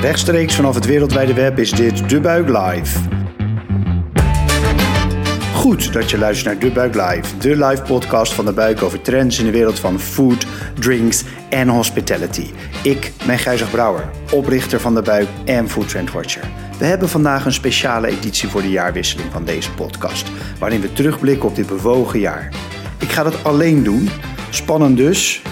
Rechtstreeks vanaf het wereldwijde web is dit De Buik Live. Goed dat je luistert naar De Buik Live, de live podcast van De Buik over trends in de wereld van food, drinks en hospitality. Ik ben Gijzig Brouwer, oprichter van De Buik en Food Trend Watcher. We hebben vandaag een speciale editie voor de jaarwisseling van deze podcast, waarin we terugblikken op dit bewogen jaar. Ik ga dat alleen doen, spannend dus,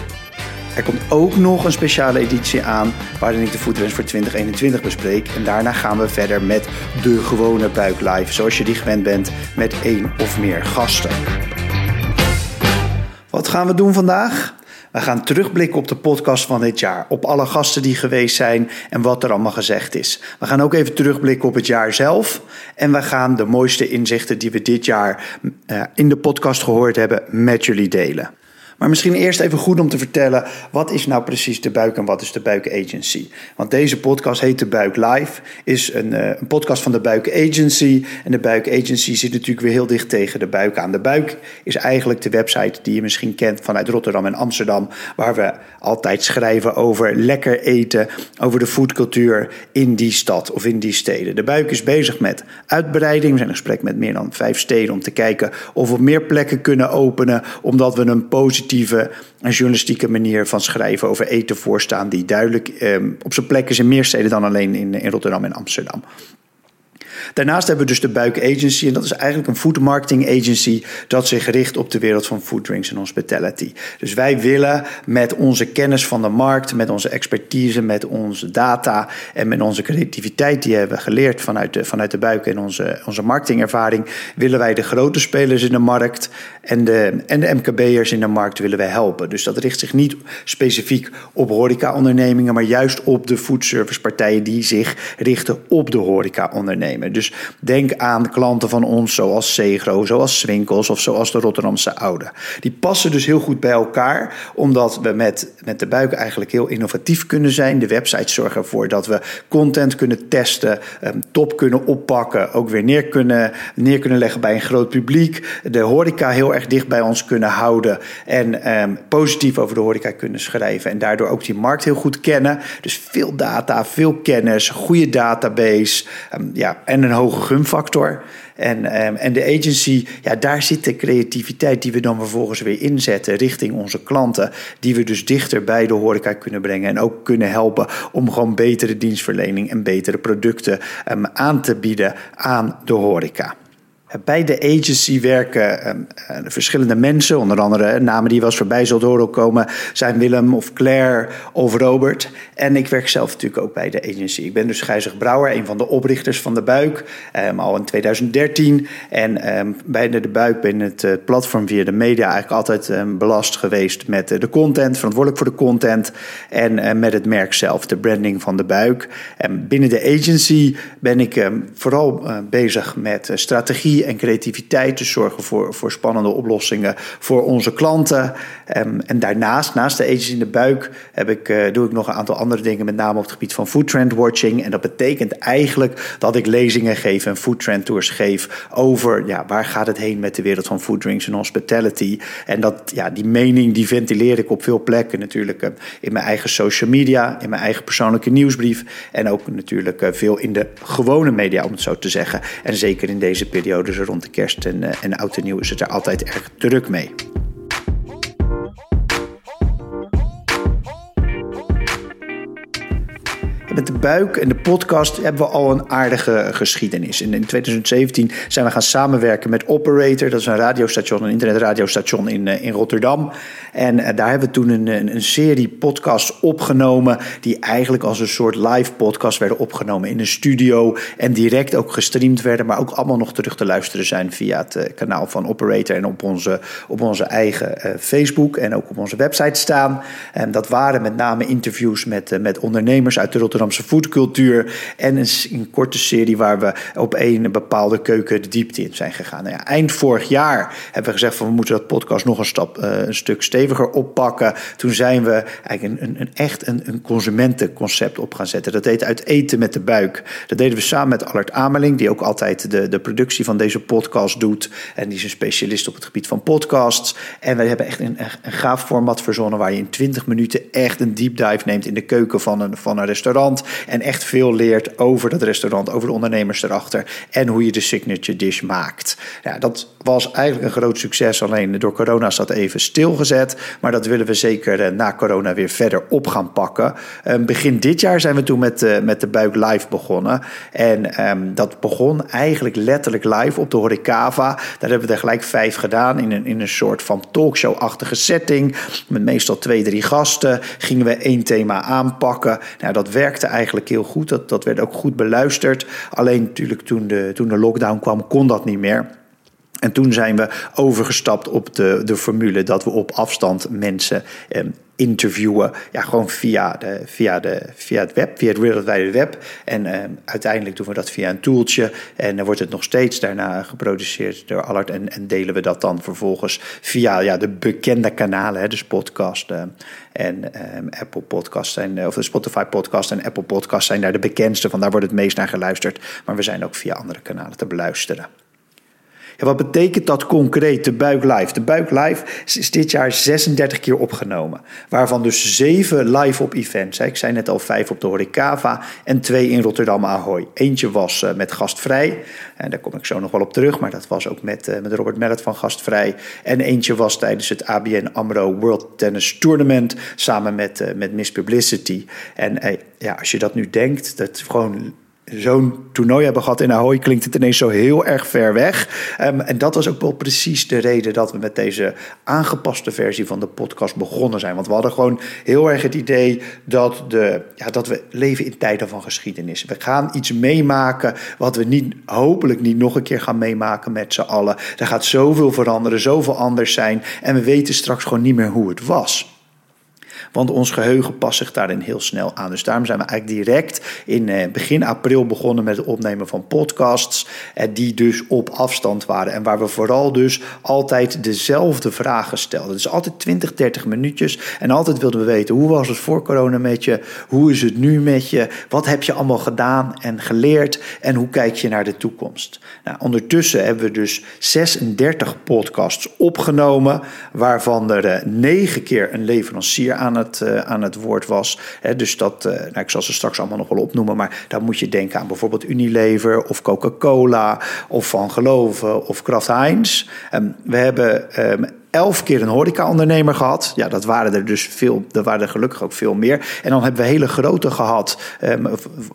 er komt ook nog een speciale editie aan waarin ik de Foodtrends voor 2021 bespreek. En daarna gaan we verder met de gewone buik live, zoals je die gewend bent met één of meer gasten. Wat gaan we doen vandaag? We gaan terugblikken op de podcast van dit jaar. Op alle gasten die geweest zijn en wat er allemaal gezegd is. We gaan ook even terugblikken op het jaar zelf. En we gaan de mooiste inzichten die we dit jaar eh, in de podcast gehoord hebben met jullie delen. Maar misschien eerst even goed om te vertellen, wat is nou precies de Buik en wat is de Buik Agency? Want deze podcast heet De Buik Live, is een, uh, een, podcast van de Buik Agency. En de Buik Agency zit natuurlijk weer heel dicht tegen de Buik aan. De Buik is eigenlijk de website die je misschien kent vanuit Rotterdam en Amsterdam, waar we altijd schrijven over lekker eten, over de foodcultuur in die stad of in die steden. De Buik is bezig met uitbreiding. We zijn in gesprek met meer dan vijf steden om te kijken of we meer plekken kunnen openen, omdat we een positieve positieve en journalistieke manier van schrijven over eten voorstaan, die duidelijk ehm, op zijn plek is in meer steden dan alleen in, in Rotterdam en Amsterdam. Daarnaast hebben we dus de Buik Agency. En dat is eigenlijk een food marketing agency dat zich richt op de wereld van food, drinks en hospitality. Dus wij willen met onze kennis van de markt, met onze expertise, met onze data en met onze creativiteit die we hebben geleerd vanuit de, vanuit de Buik en onze, onze marketingervaring, willen wij de grote spelers in de markt en de, en de MKB'ers in de markt willen wij helpen. Dus dat richt zich niet specifiek op horeca-ondernemingen, maar juist op de foodservice-partijen die zich richten op de Dus denk aan klanten van ons zoals Segro, zoals Swinkels of zoals de Rotterdamse Oude. Die passen dus heel goed bij elkaar, omdat we met, met de buik eigenlijk heel innovatief kunnen zijn. De websites zorgen ervoor dat we content kunnen testen, ehm, top kunnen oppakken, ook weer neer kunnen, neer kunnen leggen bij een groot publiek. De horeca heel erg dicht bij ons kunnen houden en ehm, positief over de horeca kunnen schrijven. En daardoor ook die markt heel goed kennen. Dus veel data, veel kennis, goede database. Ehm, ja, en een hoge gunfactor. En, ehm, en de agency, ja, daar zit de creativiteit die we dan vervolgens weer inzetten richting onze klanten. Die we dus dichter bij de horeca kunnen brengen. En ook kunnen helpen om gewoon betere dienstverlening en betere producten um, aan te bieden aan de horeca. Bij de agency werken ehm, eh, verschillende mensen, onder andere namen die wel eens voorbij zullen horen komen, zijn Willem of Claire of Robert. En ik werk zelf natuurlijk ook bij de agency. Ik ben dus Gijzig Brouwer, een van de oprichters van De Buik, um, al in 2013. En um, bij De Buik ben het uh, platform via de media eigenlijk altijd belast geweest met de content, verantwoordelijk voor de content en met het merk zelf, de branding van De Buik. En binnen de agency ben ik vooral bezig met strategie en creativiteit te zorgen voor, voor spannende oplossingen voor onze klanten. Um, en daarnaast, naast de Ages in de Buik, heb ik, uh, doe ik nog een aantal andere dingen, met name op het gebied van food trend watching. En dat betekent eigenlijk dat ik lezingen geef en food trend tours geef over ja, waar gaat het heen met de wereld van food drinks en hospitality. En dat, ja, die mening die ventileer ik op veel plekken natuurlijk uh, in mijn eigen social media, in mijn eigen persoonlijke nieuwsbrief en ook natuurlijk uh, veel in de gewone media, om het zo te zeggen. En zeker in deze periode dus rond de kerst en, uh, en oud en nieuw is het er altijd erg druk mee. Met de buik en de podcast hebben we al een aardige geschiedenis. En in 2017 zijn we gaan samenwerken met Operator. Dat is een radiostation, een internetradiostation in, in Rotterdam. En daar hebben we toen een, een, serie podcasts opgenomen. Die eigenlijk als een soort live podcast werden opgenomen in een studio. En direct ook gestreamd werden. Maar ook allemaal nog terug te luisteren zijn via het kanaal van Operator. En op onze, op onze eigen Facebook en ook op onze website staan. En dat waren met name interviews met, met ondernemers uit de Rotterdam Rotterdamse foodcultuur. En een, korte serie waar we op een bepaalde keuken de diepte in zijn gegaan. Nou ja, eind vorig jaar hebben we gezegd van we moeten dat podcast nog een, stap, uh, een stuk steviger oppakken. Toen zijn we eigenlijk een, een, echt een, consumentenconcept op gaan zetten. Dat heet Uit Eten met de Buik. Dat deden we samen met Allard Ameling, die ook altijd de, de productie van deze podcast doet. En die is een specialist op het gebied van podcasts. En we hebben echt een, een gaaf format verzonnen waar je in 20 minuten echt een deep dive neemt in de keuken van een, van een restaurant en echt veel leert over dat restaurant, over de ondernemers erachter en hoe je de signature dish maakt. Ja, dat was eigenlijk een groot succes, alleen door corona is dat even stilgezet, maar dat willen we zeker eh, na corona weer verder op gaan pakken. Ehm, begin dit jaar zijn we toen met, uh, met de Buik Live begonnen en um, dat begon eigenlijk letterlijk live op de Horecava. Daar hebben we er gelijk vijf gedaan in een, in een soort van talkshow-achtige setting met meestal twee, drie gasten. Gingen we één thema aanpakken. Nou, dat werkte eigenlijk heel goed. Dat, dat werd ook goed beluisterd. Alleen natuurlijk toen de, toen de lockdown kwam, kon dat niet meer. En toen zijn we overgestapt op de, de formule dat we op afstand mensen eh, interviewen. Ja, gewoon via, de, via, de, via het web, via het wereldwijde web. En eh, uiteindelijk doen we dat via een toeltje. En dan wordt het nog steeds daarna geproduceerd door Allard. En, en delen we dat dan vervolgens via ja, de bekende kanalen. Hè, dus podcast uh, en Apple Podcast zijn, of de Spotify Podcast en Apple Podcast zijn daar de bekendste van. Daar wordt het meest naar geluisterd. Maar we zijn ook via andere kanalen te beluisteren. Wat betekent dat concreet, de Buik Live? De Buik Live is dit jaar 36 keer opgenomen. Waarvan dus 7 live op events. Ik zei net al 5 op de Horecava en 2 in Rotterdam Ahoy. Eentje was uh, met Gastvrij. En daar kom ik zo nog wel op terug. Maar dat was ook met, uh, met Robert Mellet van Gastvrij. En eentje was tijdens het ABN AMRO World Tennis Tournament. Samen met, uh, met Miss Publicity. En ja, als je dat nu denkt, dat gewoon zo'n toernooi hebben gehad in Ahoy, klinkt het ineens zo heel erg ver weg. Um, en dat was ook wel precies de reden dat we met deze aangepaste versie van de podcast begonnen zijn. Want we hadden gewoon heel erg het idee dat, de, ja, dat we leven in tijden van geschiedenis. We gaan iets meemaken wat we niet, hopelijk niet nog een keer gaan meemaken met z'n allen. Er gaat zoveel veranderen, zoveel anders zijn. En we weten straks gewoon niet meer hoe het was. Want ons geheugen past zich daarin heel snel aan. Dus daarom zijn we eigenlijk direct in eh, begin april begonnen met het opnemen van podcasts. Eh, die dus op afstand waren. En waar we vooral dus altijd dezelfde vragen stelden. Dus altijd 20, 30 minuutjes. En altijd wilden we weten hoe was het voor corona met je? Hoe is het nu met je? Wat heb je allemaal gedaan en geleerd? En hoe kijk je naar de toekomst? Nou, ondertussen hebben we dus 36 podcasts opgenomen. Waarvan er 9 keer een leverancier aan het uh, aan het woord was. dus dat, uh, nou, ik zal ze straks allemaal nog wel opnoemen, maar daar moet je denken aan bijvoorbeeld Unilever of Coca-Cola of Van Geloven of Kraft Heinz. Um, we hebben um, elf keer een horeca-ondernemer gehad. Ja, dat waren er dus veel, er waren er gelukkig ook veel meer. En dan hebben we hele grote gehad. Um,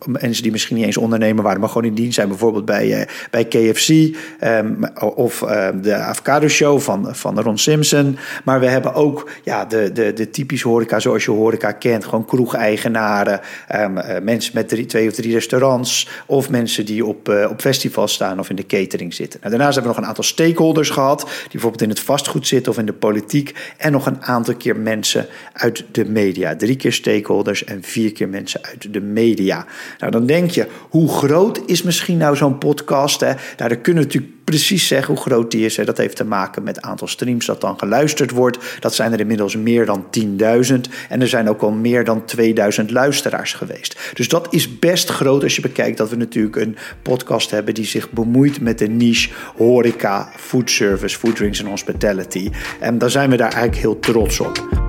mensen die misschien niet eens ondernemer waren, maar gewoon in dienst zijn. Bijvoorbeeld bij, uh, bij KFC um, of uh, de Avocado Show van, van Ron Simpson. Maar we hebben ook ja, de, de, de typische horeca zoals je horeca kent. Gewoon kroegeigenaren, um, mensen met drie, twee of drie restaurants. Of mensen die op, uh, op festivals staan of in de catering zitten. Nou, daarnaast hebben we nog een aantal stakeholders gehad. Die bijvoorbeeld in het vastgoed zitten of in de politiek. En nog een aantal keer mensen uit de media. Drie keer stakeholders en vier keer mensen uit de media. Nou, dan denk je, hoe groot is misschien nou zo'n podcast? Hè? Nou, daar kunnen natuurlijk precies zeggen hoe groot die is. Dat heeft te maken met het aantal streams dat dan geluisterd wordt. Dat zijn er inmiddels meer dan 10.000. En er zijn ook al meer dan 2000 luisteraars geweest. Dus dat is best groot als je bekijkt dat we natuurlijk een podcast hebben die zich bemoeit met de niche horeca, food service, food drinks en hospitality. En daar zijn we daar eigenlijk heel trots op.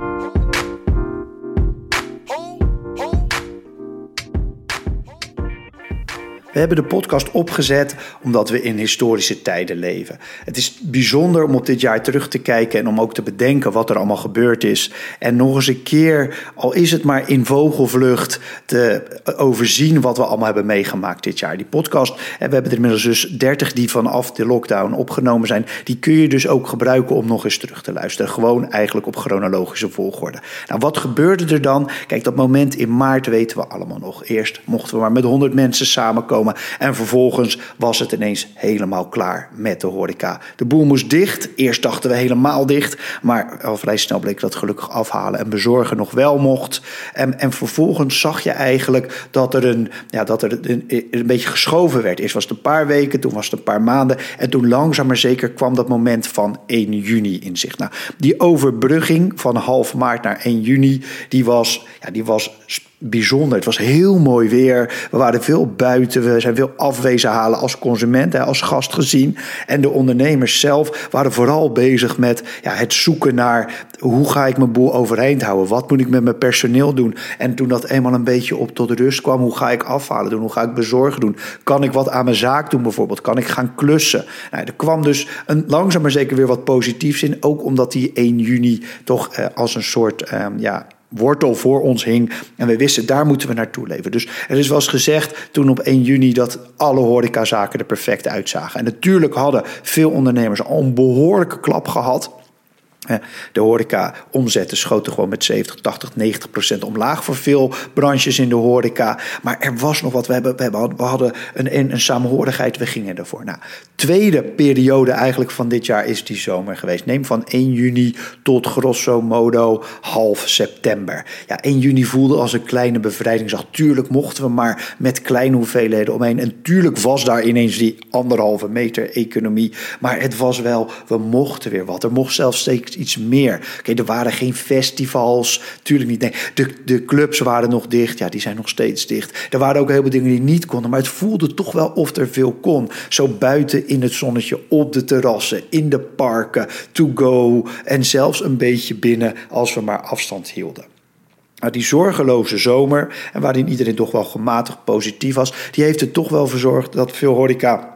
We hebben de podcast opgezet omdat we in historische tijden leven. Het is bijzonder om op dit jaar terug te kijken en om ook te bedenken wat er allemaal gebeurd is. En nog eens een keer, al is het maar in vogelvlucht, te overzien wat we allemaal hebben meegemaakt dit jaar. Die podcast, en we hebben er inmiddels dus 30 die vanaf de lockdown opgenomen zijn. Die kun je dus ook gebruiken om nog eens terug te luisteren. Gewoon eigenlijk op chronologische volgorde. Nou, wat gebeurde er dan? Kijk, dat moment in maart weten we allemaal nog. Eerst mochten we maar met 100 mensen samenkomen. En vervolgens was het ineens helemaal klaar met de horeca. De boel moest dicht. Eerst dachten we helemaal dicht. Maar al vrij snel bleek dat gelukkig afhalen en bezorgen nog wel mocht. En, en vervolgens zag je eigenlijk dat er, een, ja, dat er een, een beetje geschoven werd. Eerst was het een paar weken, toen was het een paar maanden. En toen langzaam maar zeker kwam dat moment van 1 juni in zich. Nou, die overbrugging van half maart naar 1 juni, die was, ja, die was bijzonder. Het was heel mooi weer. We waren veel buiten. We zijn veel afwezen halen als consument, als gast gezien. En de ondernemers zelf waren vooral bezig met ja, het zoeken naar hoe ga ik mijn boel overeind houden? Wat moet ik met mijn personeel doen? En toen dat eenmaal een beetje op tot rust kwam, hoe ga ik afhalen doen? Hoe ga ik bezorgen doen? Kan ik wat aan mijn zaak doen bijvoorbeeld? Kan ik gaan klussen? Nou, er kwam dus een, langzaam maar zeker weer wat positiefs in. Ook omdat die 1 juni toch eh, als een soort eh, ja, wortel voor ons hing. En we wisten, daar moeten we naartoe leven. Dus er is wel eens gezegd toen op 1 juni dat alle horecazaken er perfect uitzagen. En natuurlijk hadden veel ondernemers al een behoorlijke klap gehad. De horeca omzetten schoten gewoon met 70, 80, 90 procent omlaag voor veel branches in de horeca. Maar er was nog wat. We, hebben, we, hadden een, een, een samenhorigheid, we gingen ervoor. Nou, tweede periode eigenlijk van dit jaar is die zomer geweest. Neem van 1 juni tot grosso modo half september. Ja, 1 juni voelde als een kleine bevrijdingsdag. Tuurlijk mochten we maar met kleine hoeveelheden omheen. En tuurlijk was daar ineens die anderhalve meter economie. Maar het was wel, we mochten weer wat. Er mocht zelfs steeds iets meer. Oké, er waren geen festivals, tuurlijk niet. Nee, de, de clubs waren nog dicht, ja, die zijn nog steeds dicht. Er waren ook heel veel dingen die niet konden, maar het voelde toch wel of er veel kon. Zo buiten in het zonnetje, op de terrassen, in de parken, to go en zelfs een beetje binnen als we maar afstand hielden. Maar die zorgeloze zomer, en waarin iedereen toch wel gematigd positief was, die heeft er toch wel voor gezorgd dat veel horeca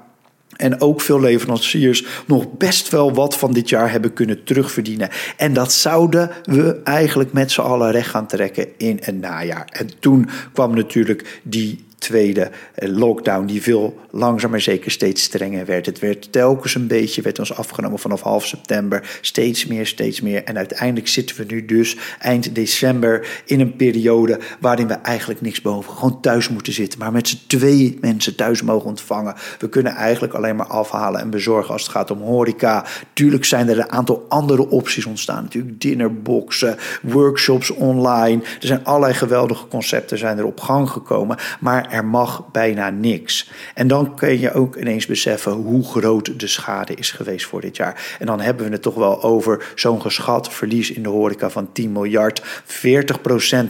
en ook veel leveranciers nog best wel wat van dit jaar hebben kunnen terugverdienen. En dat zouden we eigenlijk met z'n allen recht gaan trekken in een najaar. En toen kwam natuurlijk die tweede eh, lockdown, die veel langzaam maar zeker steeds strenger werd. Het werd telkens een beetje, werd ons afgenomen vanaf half september, steeds meer, steeds meer. En uiteindelijk zitten we nu dus eind december in een periode waarin we eigenlijk niks boven, gewoon thuis moeten zitten, maar met z'n twee mensen thuis mogen ontvangen. We kunnen eigenlijk alleen maar afhalen en bezorgen als het gaat om horeca. Tuurlijk zijn er een aantal andere opties ontstaan. Natuurlijk dinnerboxen, workshops online. Er zijn allerlei geweldige concepten zijn er op gang gekomen, maar er mag bijna niks. En dan kun je ook ineens beseffen hoe groot de schade is geweest voor dit jaar. En dan hebben we het toch wel over zo'n geschat verlies in de horeca van 10 miljard,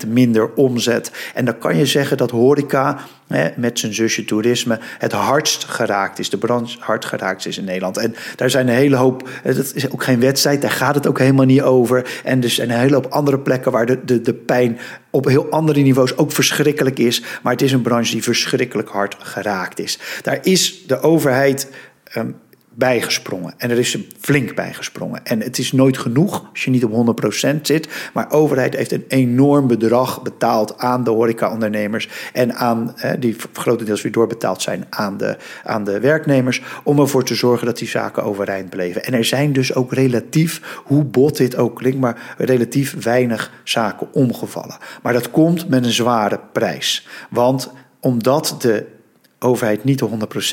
40% minder omzet. En dan kan je zeggen dat horeca met zijn zusje toerisme het hardst geraakt is, de branche hard geraakt is in Nederland. En daar zijn een hele hoop, dat is ook geen wedstrijd, daar gaat het ook helemaal niet over. En zijn een hele hoop andere plekken waar de, de, de pijn op heel andere niveaus ook verschrikkelijk is. Maar het is een branche die verschrikkelijk hard geraakt is. Daar is de overheid. Um, bijgesprongen. En er is flink bijgesprongen. En het is nooit genoeg als je niet op 100% zit. Maar overheid heeft een enorm bedrag betaald aan de horecaondernemers. En aan, die grotendeels weer doorbetaald zijn aan de, aan de werknemers. Om ervoor te zorgen dat die zaken overeind bleven. En er zijn dus ook relatief, hoe bot dit ook klinkt, maar relatief weinig zaken omgevallen. Maar dat komt met een zware prijs. Want omdat de overheid niet de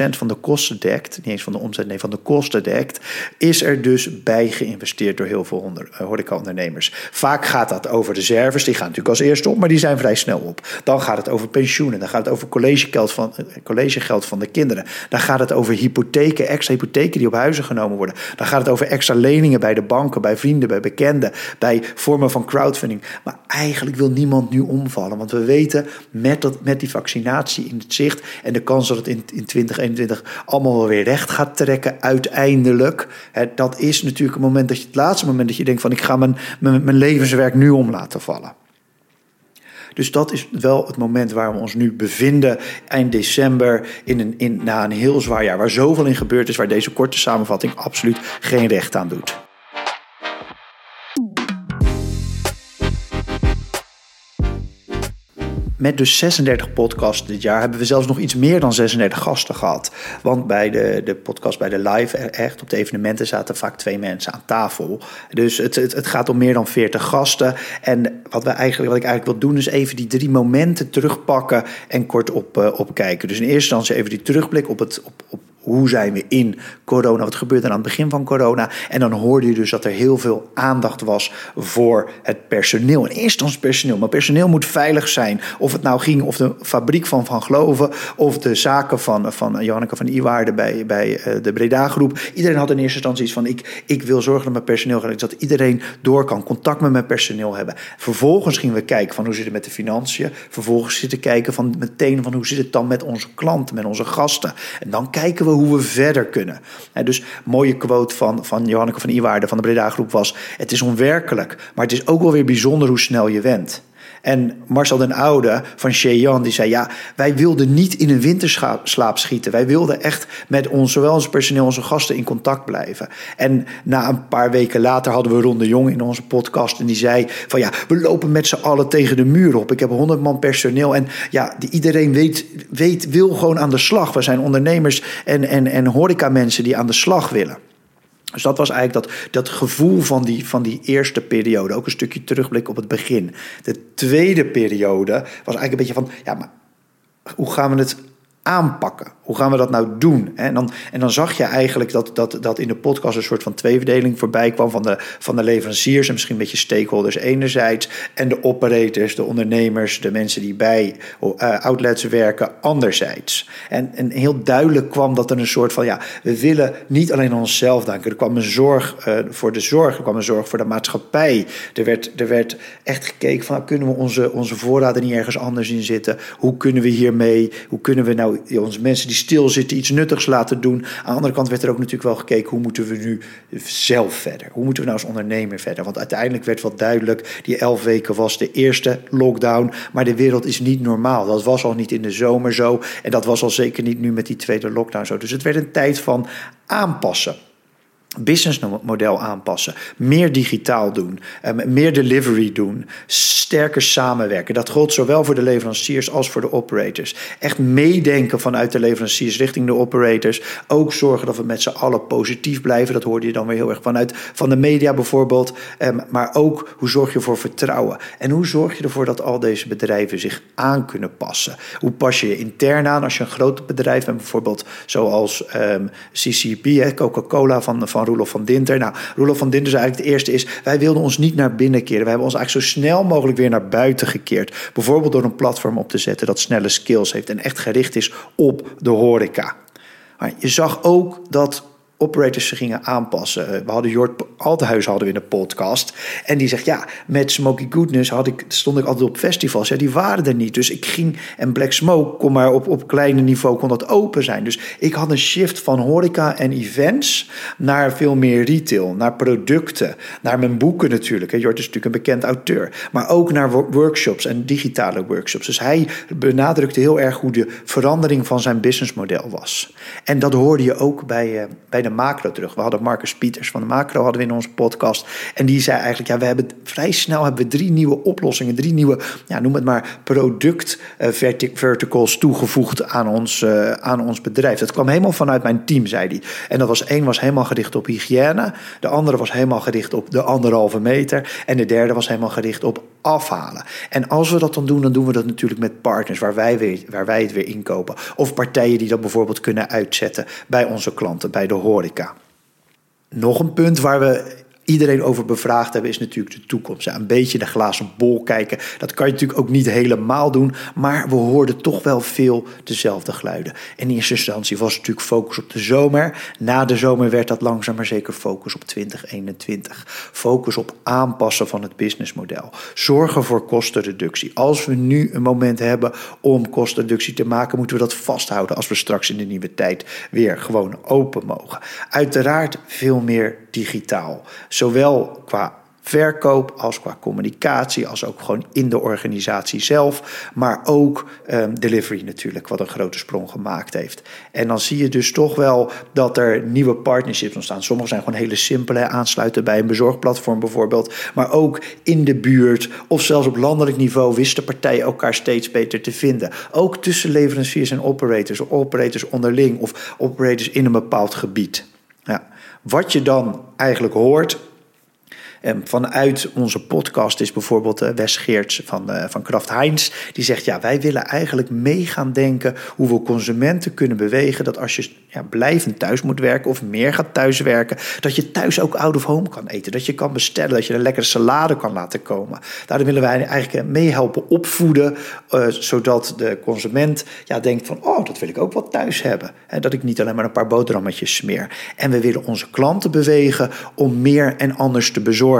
100% van de kosten dekt, niet eens van de omzet, nee, van de kosten dekt, is er dus bij geïnvesteerd door heel veel eh, horecaondernemers. Vaak gaat dat over reserves, die gaan natuurlijk als eerste op, maar die zijn vrij snel op. Dan gaat het over pensioenen, dan gaat het over collegegeld van, eh, collegegeld van de kinderen. Dan gaat het over hypotheken, extra hypotheken die op huizen genomen worden. Dan gaat het over extra leningen bij de banken, bij vrienden, bij bekenden, bij vormen van crowdfunding. Maar eigenlijk wil niemand nu omvallen, want we weten met, dat, met die vaccinatie in het zicht en de kans dat het in, in 2021 allemaal wel weer recht gaat trekken, uiteindelijk. Hè, dat is natuurlijk het moment dat je het laatste moment dat je denkt van ik ga mijn, mijn, mijn levenswerk nu om laten vallen. Dus dat is wel het moment waar we ons nu bevinden, eind december, in een, in, na een heel zwaar jaar, waar zoveel in gebeurd is, waar deze korte samenvatting absoluut geen recht aan doet. Met dus 36 podcasts dit jaar hebben we zelfs nog iets meer dan 36 gasten gehad. Want bij de, de podcast, bij de live, echt op de evenementen zaten vaak twee mensen aan tafel. Dus het, het, het gaat om meer dan 40 gasten. En wat, we eigenlijk, wat ik eigenlijk wil doen, is even die drie momenten terugpakken en kort op, uh, op kijken. Dus in eerste instantie even die terugblik op het, op, op hoe zijn we in corona? Wat gebeurde er aan het begin van corona? En dan hoorde je dus dat er heel veel aandacht was voor het personeel. In eerste instantie personeel, maar personeel moet veilig zijn. Of het nou ging of de fabriek van Van Geloven of de zaken van, van Janneke van Iwaarde bij, bij eh, de Breda groep. Iedereen had in eerste instantie iets van ik, ik wil zorgen dat mijn personeel gaat. Dat iedereen door kan, contact met mijn personeel hebben. Vervolgens gingen we kijken van hoe zit het met de financiën. Vervolgens zitten kijken van meteen van hoe zit het dan met onze klanten, met onze gasten. En dan kijken we hoe we verder kunnen. En dus mooie quote van, van Johanneke van Iwaarde van de Breda Groep was... het is onwerkelijk, maar het is ook wel weer bijzonder hoe snel je went. En Marcel den Oude van Sheyan die zei: Ja, wij wilden niet in een winterslaap schieten. Wij wilden echt met ons, zowel ons personeel, onze gasten in contact blijven. En na een paar weken later hadden we Ron de Jong in onze podcast. En die zei: Van ja, we lopen met z'n allen tegen de muur op. Ik heb 100 man personeel. En ja, iedereen weet, weet, wil gewoon aan de slag. We zijn ondernemers en, en, en horeca mensen die aan de slag willen. Dus dat was eigenlijk dat, dat gevoel van die, van die eerste periode. Ook een stukje terugblik op het begin. De tweede periode was eigenlijk een beetje van: ja, maar hoe gaan we het aanpakken? Hoe gaan we dat nou doen? En dan, en dan zag je eigenlijk dat, dat, dat in de podcast een soort van tweeverdeling voorbij kwam van de, van de leveranciers en misschien een beetje stakeholders enerzijds en de operators, de ondernemers, de mensen die bij uh, outlets werken anderzijds. En, en heel duidelijk kwam dat er een soort van ja, we willen niet alleen aan onszelf denken. Er kwam een zorg uh, voor de zorg, er kwam een zorg voor de maatschappij. Er werd, er werd echt gekeken van kunnen we onze, onze voorraden niet ergens anders in zitten? Hoe kunnen we hiermee? Hoe kunnen we nou mensen die stilzitten iets nuttigs laten doen. Aan de andere kant werd er ook natuurlijk wel gekeken hoe moeten we nu zelf verder? Hoe moeten we nou als ondernemer verder? Want uiteindelijk werd wel duidelijk, die elf weken was de eerste lockdown, maar de wereld is niet normaal. Dat was al niet in de zomer zo en dat was al zeker niet nu met die tweede lockdown zo. Dus het werd een tijd van aanpassen businessmodel aanpassen, meer digitaal doen, ehm, meer delivery doen, sterker samenwerken. Dat geldt zowel voor de leveranciers als voor de operators. Echt meedenken vanuit de leveranciers richting de operators. Ook zorgen dat we met z'n allen positief blijven. Dat hoorde je dan weer heel erg vanuit van de media bijvoorbeeld. Ehm, maar ook hoe zorg je voor vertrouwen? En hoe zorg je ervoor dat al deze bedrijven zich aan kunnen passen? Hoe pas je intern aan als je een groot bedrijf bent, bijvoorbeeld zoals um, CCP, Coca-Cola van, van Roelof van Dinter. Nou, Roelof van Dinter zei eigenlijk het eerste is... wij wilden ons niet naar binnen keren. Wij hebben ons eigenlijk zo snel mogelijk weer naar buiten gekeerd. Bijvoorbeeld door een platform op te zetten dat snelle skills heeft... en echt gericht is op de horeca. Maar je zag ook dat operators ze gingen aanpassen. We hadden Jort Altehuis hadden we in de podcast. En die zegt, ja, met Smoky Goodness had ik, stond ik altijd op festivals. Ja, die waren er niet. Dus ik ging, en Black Smoke kon maar op, op kleine niveau kon dat open zijn. Dus ik had een shift van horeca en events naar veel meer retail. Naar producten, naar mijn boeken natuurlijk. Jort is natuurlijk een bekend auteur. Maar ook naar workshops en digitale workshops. Dus hij benadrukte heel erg hoe de verandering van zijn businessmodel was. En dat hoorde je ook bij, uh, bij de macro terug. We hadden Marcus Pieters van de macro hadden we in onze podcast. En die zei eigenlijk, ja, we hebben vrij snel hebben we drie nieuwe oplossingen, drie nieuwe, ja, noem het maar, product uh, verticals toegevoegd aan ons, uh, aan ons bedrijf. Dat kwam helemaal vanuit mijn team, zei hij. En dat was één was helemaal gericht op hygiëne, de andere was helemaal gericht op de anderhalve meter en de derde was helemaal gericht op afhalen. En als we dat dan doen, dan doen we dat natuurlijk met partners waar wij, waar wij het weer inkopen. Of partijen die dat bijvoorbeeld kunnen uitzetten bij onze klanten, bij de horeca. Nog een punt waar we iedereen over bevraagd hebben, is natuurlijk de toekomst. Een beetje de glazen bol kijken. Dat kan je natuurlijk ook niet helemaal doen. Maar we hoorden toch wel veel dezelfde geluiden. In eerste instantie was het natuurlijk focus op de zomer. Na de zomer werd dat langzaam maar zeker focus op 2021. Focus op aanpassen van het businessmodel. Zorgen voor kostenreductie. Als we nu een moment hebben om kostenreductie te maken, moeten we dat vasthouden als we straks in de nieuwe tijd weer gewoon open mogen. Uiteraard veel meer digitaal. Zowel qua verkoop als qua communicatie, als ook gewoon in de organisatie zelf, maar ook um, delivery natuurlijk, wat een grote sprong gemaakt heeft. En dan zie je dus toch wel dat er nieuwe partnerships ontstaan. Sommige zijn gewoon hele simpele, aansluiten bij een bezorgplatform bijvoorbeeld, maar ook in de buurt of zelfs op landelijk niveau wisten partijen elkaar steeds beter te vinden. Ook tussen leveranciers en operators, operators onderling of operators in een bepaald gebied. Ja. Wat je dan eigenlijk hoort En vanuit onze podcast is bijvoorbeeld uh, Wes Geerts van, uh, van Kraft Heinz. Die zegt, ja, wij willen eigenlijk mee gaan denken hoe we consumenten kunnen bewegen. Dat als je ja, blijvend thuis moet werken of meer gaat thuiswerken, dat je thuis ook out of home kan eten. Dat je kan bestellen, dat je een lekkere salade kan laten komen. Daar willen wij eigenlijk mee helpen opvoeden, zodat de consument ja, denkt van, oh, dat wil ik ook wat thuis hebben. En dat ik niet alleen maar een paar boterhammetjes smeer. En we willen onze klanten bewegen om meer en anders te bezorgen.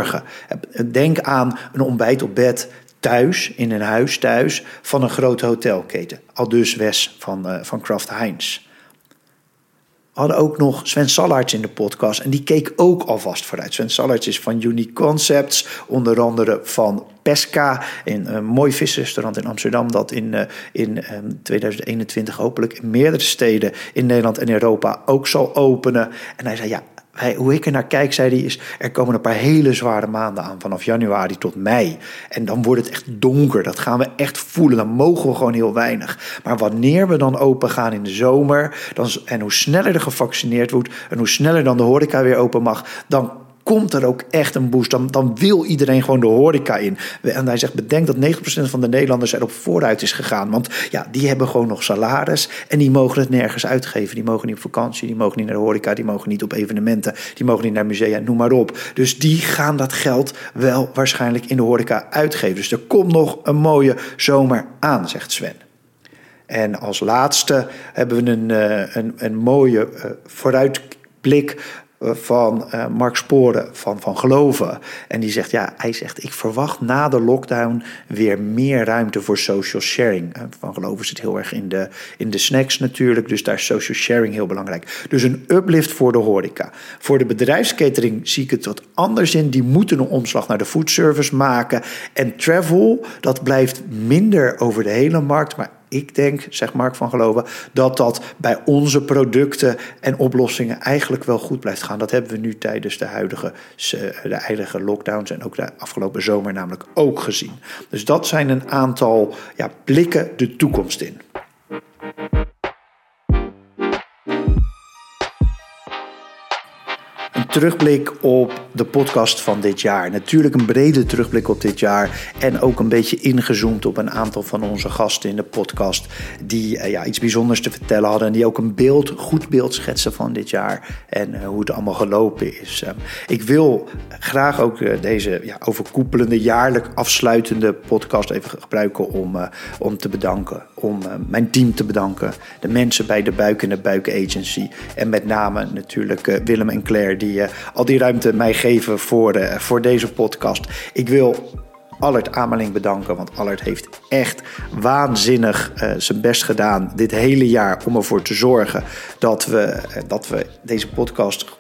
Denk aan een ontbijt op bed thuis, in een huis thuis, van een grote hotelketen. Al dus Wes van, uh, van Kraft Heinz. We hadden ook nog Sven Sallarts in de podcast. En die keek ook alvast vooruit. Sven Sallarts is van Unique Concepts. Onder andere van Pesca. Een, mooi visrestaurant in Amsterdam. Dat in, eh, in 2021 ehm, hopelijk in meerdere steden in Nederland en Europa ook zal openen. En hij zei ja, hoe ik er naar kijk, zei hij, is er komen een paar hele zware maanden aan, vanaf januari tot mei. En dan wordt het echt donker, dat gaan we echt voelen, dan mogen we gewoon heel weinig. Maar wanneer we dan open gaan in de zomer, dan, en hoe sneller er gevaccineerd wordt, en hoe sneller dan de horeca weer open mag, dan komt er ook echt een boost. Dan, dan wil iedereen gewoon de horeca in. En hij zegt, bedenk dat 90% van de Nederlanders erop vooruit is gegaan. Want ja, die hebben gewoon nog salaris en die mogen het nergens uitgeven. Die mogen niet op vakantie, die mogen niet naar de horeca, die mogen niet op evenementen, die mogen niet naar musea, noem maar op. Dus die gaan dat geld wel waarschijnlijk in de horeca uitgeven. Dus er komt nog een mooie zomer aan, zegt Sven. En als laatste hebben we een, eh, een, een mooie uh, vooruitblik eh, van uh, Mark Sporen van, van Geloven. En die zegt, ja, hij zegt, ik verwacht na de lockdown weer meer ruimte voor social sharing. Uh, van Geloven zit heel erg in de, in de snacks natuurlijk, dus daar is social sharing heel belangrijk. Dus een uplift voor de horeca. Voor de bedrijfskatering zie ik het wat anders in. Die moeten een omslag naar de foodservice maken. En travel, dat blijft minder over de hele markt, maar ik denk, zegt Mark van Geloven, dat dat bij onze producten en oplossingen eigenlijk wel goed blijft gaan. Dat hebben we nu tijdens de huidige, de eigen lockdowns en ook de afgelopen zomer namelijk ook gezien. Dus dat zijn een aantal ja, blikken de toekomst in. Terugblik op de podcast van dit jaar. Natuurlijk een brede terugblik op dit jaar. En ook een beetje ingezoomd op een aantal van onze gasten in de podcast. Die uh, ja, iets bijzonders te vertellen hadden. En die ook een beeld, goed beeld schetsen van dit jaar. En uh, hoe het allemaal gelopen is. Uh, ik wil graag ook deze ja, overkoepelende, jaarlijk afsluitende podcast even gebruiken om, om te bedanken. Om mijn team te bedanken. De mensen bij de Buik en de Buik Agency. En met name natuurlijk Willem en Claire die al die ruimte mij geven voor, voor deze podcast. Ik wil Allert Ameling bedanken, want Allert heeft echt waanzinnig zijn best gedaan dit hele jaar om ervoor te zorgen dat we, dat we deze podcast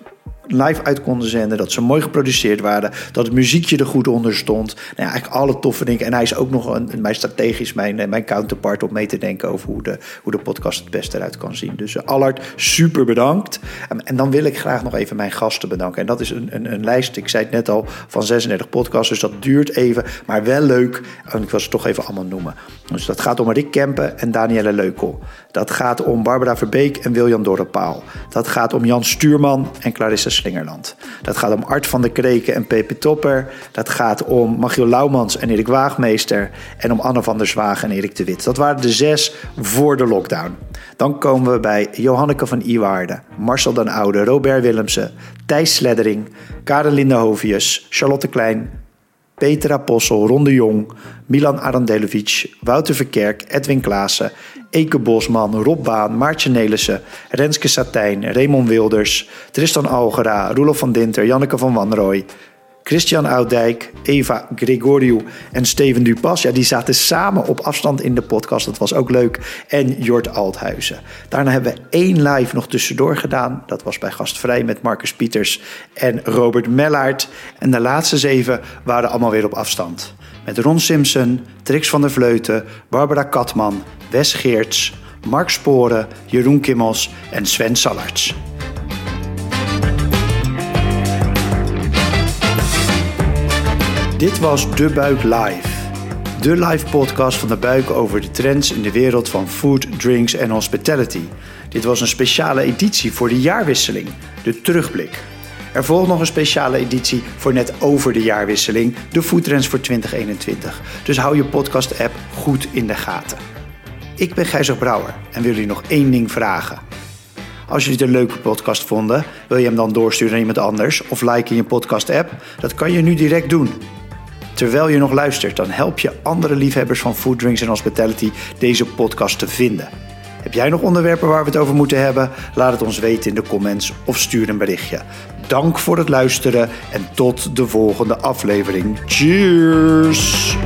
live uit konden zenden. Dat ze mooi geproduceerd waren. Dat het muziekje er goed onder stond. Nou ja, eigenlijk alle toffe dingen. En hij is ook nog een, mijn strategisch mijn, eh, mijn counterpart om mee te denken over hoe de, hoe de podcast het beste eruit kan zien. Dus uh, Allard, super bedankt. En, dan wil ik graag nog even mijn gasten bedanken. En dat is een, een, een, lijst, ik zei het net al, van 36 podcasts. Dus dat duurt even, maar wel leuk. En ik wil ze toch even allemaal noemen. Dus dat gaat om Rick Kempen en Danielle Leukel. Dat gaat om Barbara Verbeek en Wiljan Dorrepaal. Dat gaat om Jan Stuurman en Clarissa Dat gaat om Art van der Kreken en Pepe Topper. Dat gaat om Magiel Laumans en Erik Waagmeester. En om Anne van der Zwaag en Erik de Wit. Dat waren de zes voor de lockdown. Dan komen we bij Johanneke van Iwaarden, Marcel den Oude, Robert Willemsen, Thijs Sleddering, Karelinde Hovius, Charlotte Klein, Peter Apostel, Ron de Jong, Milan Arandelovic, Wouter Verkerk, Edwin Klaassen, Eke Bosman, Rob Baan, Maartje Nelissen, Renske Satijn, Raymond Wilders, Tristan Algera, Roelof van Dinter, Janneke van Wanrooy, Christian Oudijk, Eva Gregoriou en Steven Dupas. Ja, die zaten samen op afstand in de podcast. Dat was ook leuk. En Jort Althuizen. Daarna hebben we één live nog tussendoor gedaan. Dat was bij Gastvrij met Marcus Pieters en Robert Mellaert. En de laatste zeven waren allemaal weer op afstand. Met Ron Simpson, Trix van der Vleuten, Barbara Katman, Wes Geerts, Mark Sporen, Jeroen Kimmels en Sven Sallarts. Dit was De Buik Live. De live podcast van De Buik over de trends in de wereld van food, drinks en hospitality. Dit was een speciale editie voor de jaarwisseling, de terugblik. Er volgt nog een speciale editie voor net over de jaarwisseling, de Foodtrends voor 2021. Dus hou je podcast-app goed in de gaten. Ik ben Gijzer Brouwer en wil jullie nog één ding vragen. Als jullie het een leuke podcast vonden, wil je hem dan doorsturen naar iemand anders of like in je podcast-app? Dat kan je nu direct doen. Terwijl je nog luistert, dan help je andere liefhebbers van food, drinks en hospitality deze podcast te vinden. Heb jij nog onderwerpen waar we het over moeten hebben? Laat het ons weten in de comments of stuur een berichtje. Dank voor het luisteren en tot de volgende aflevering. Cheers!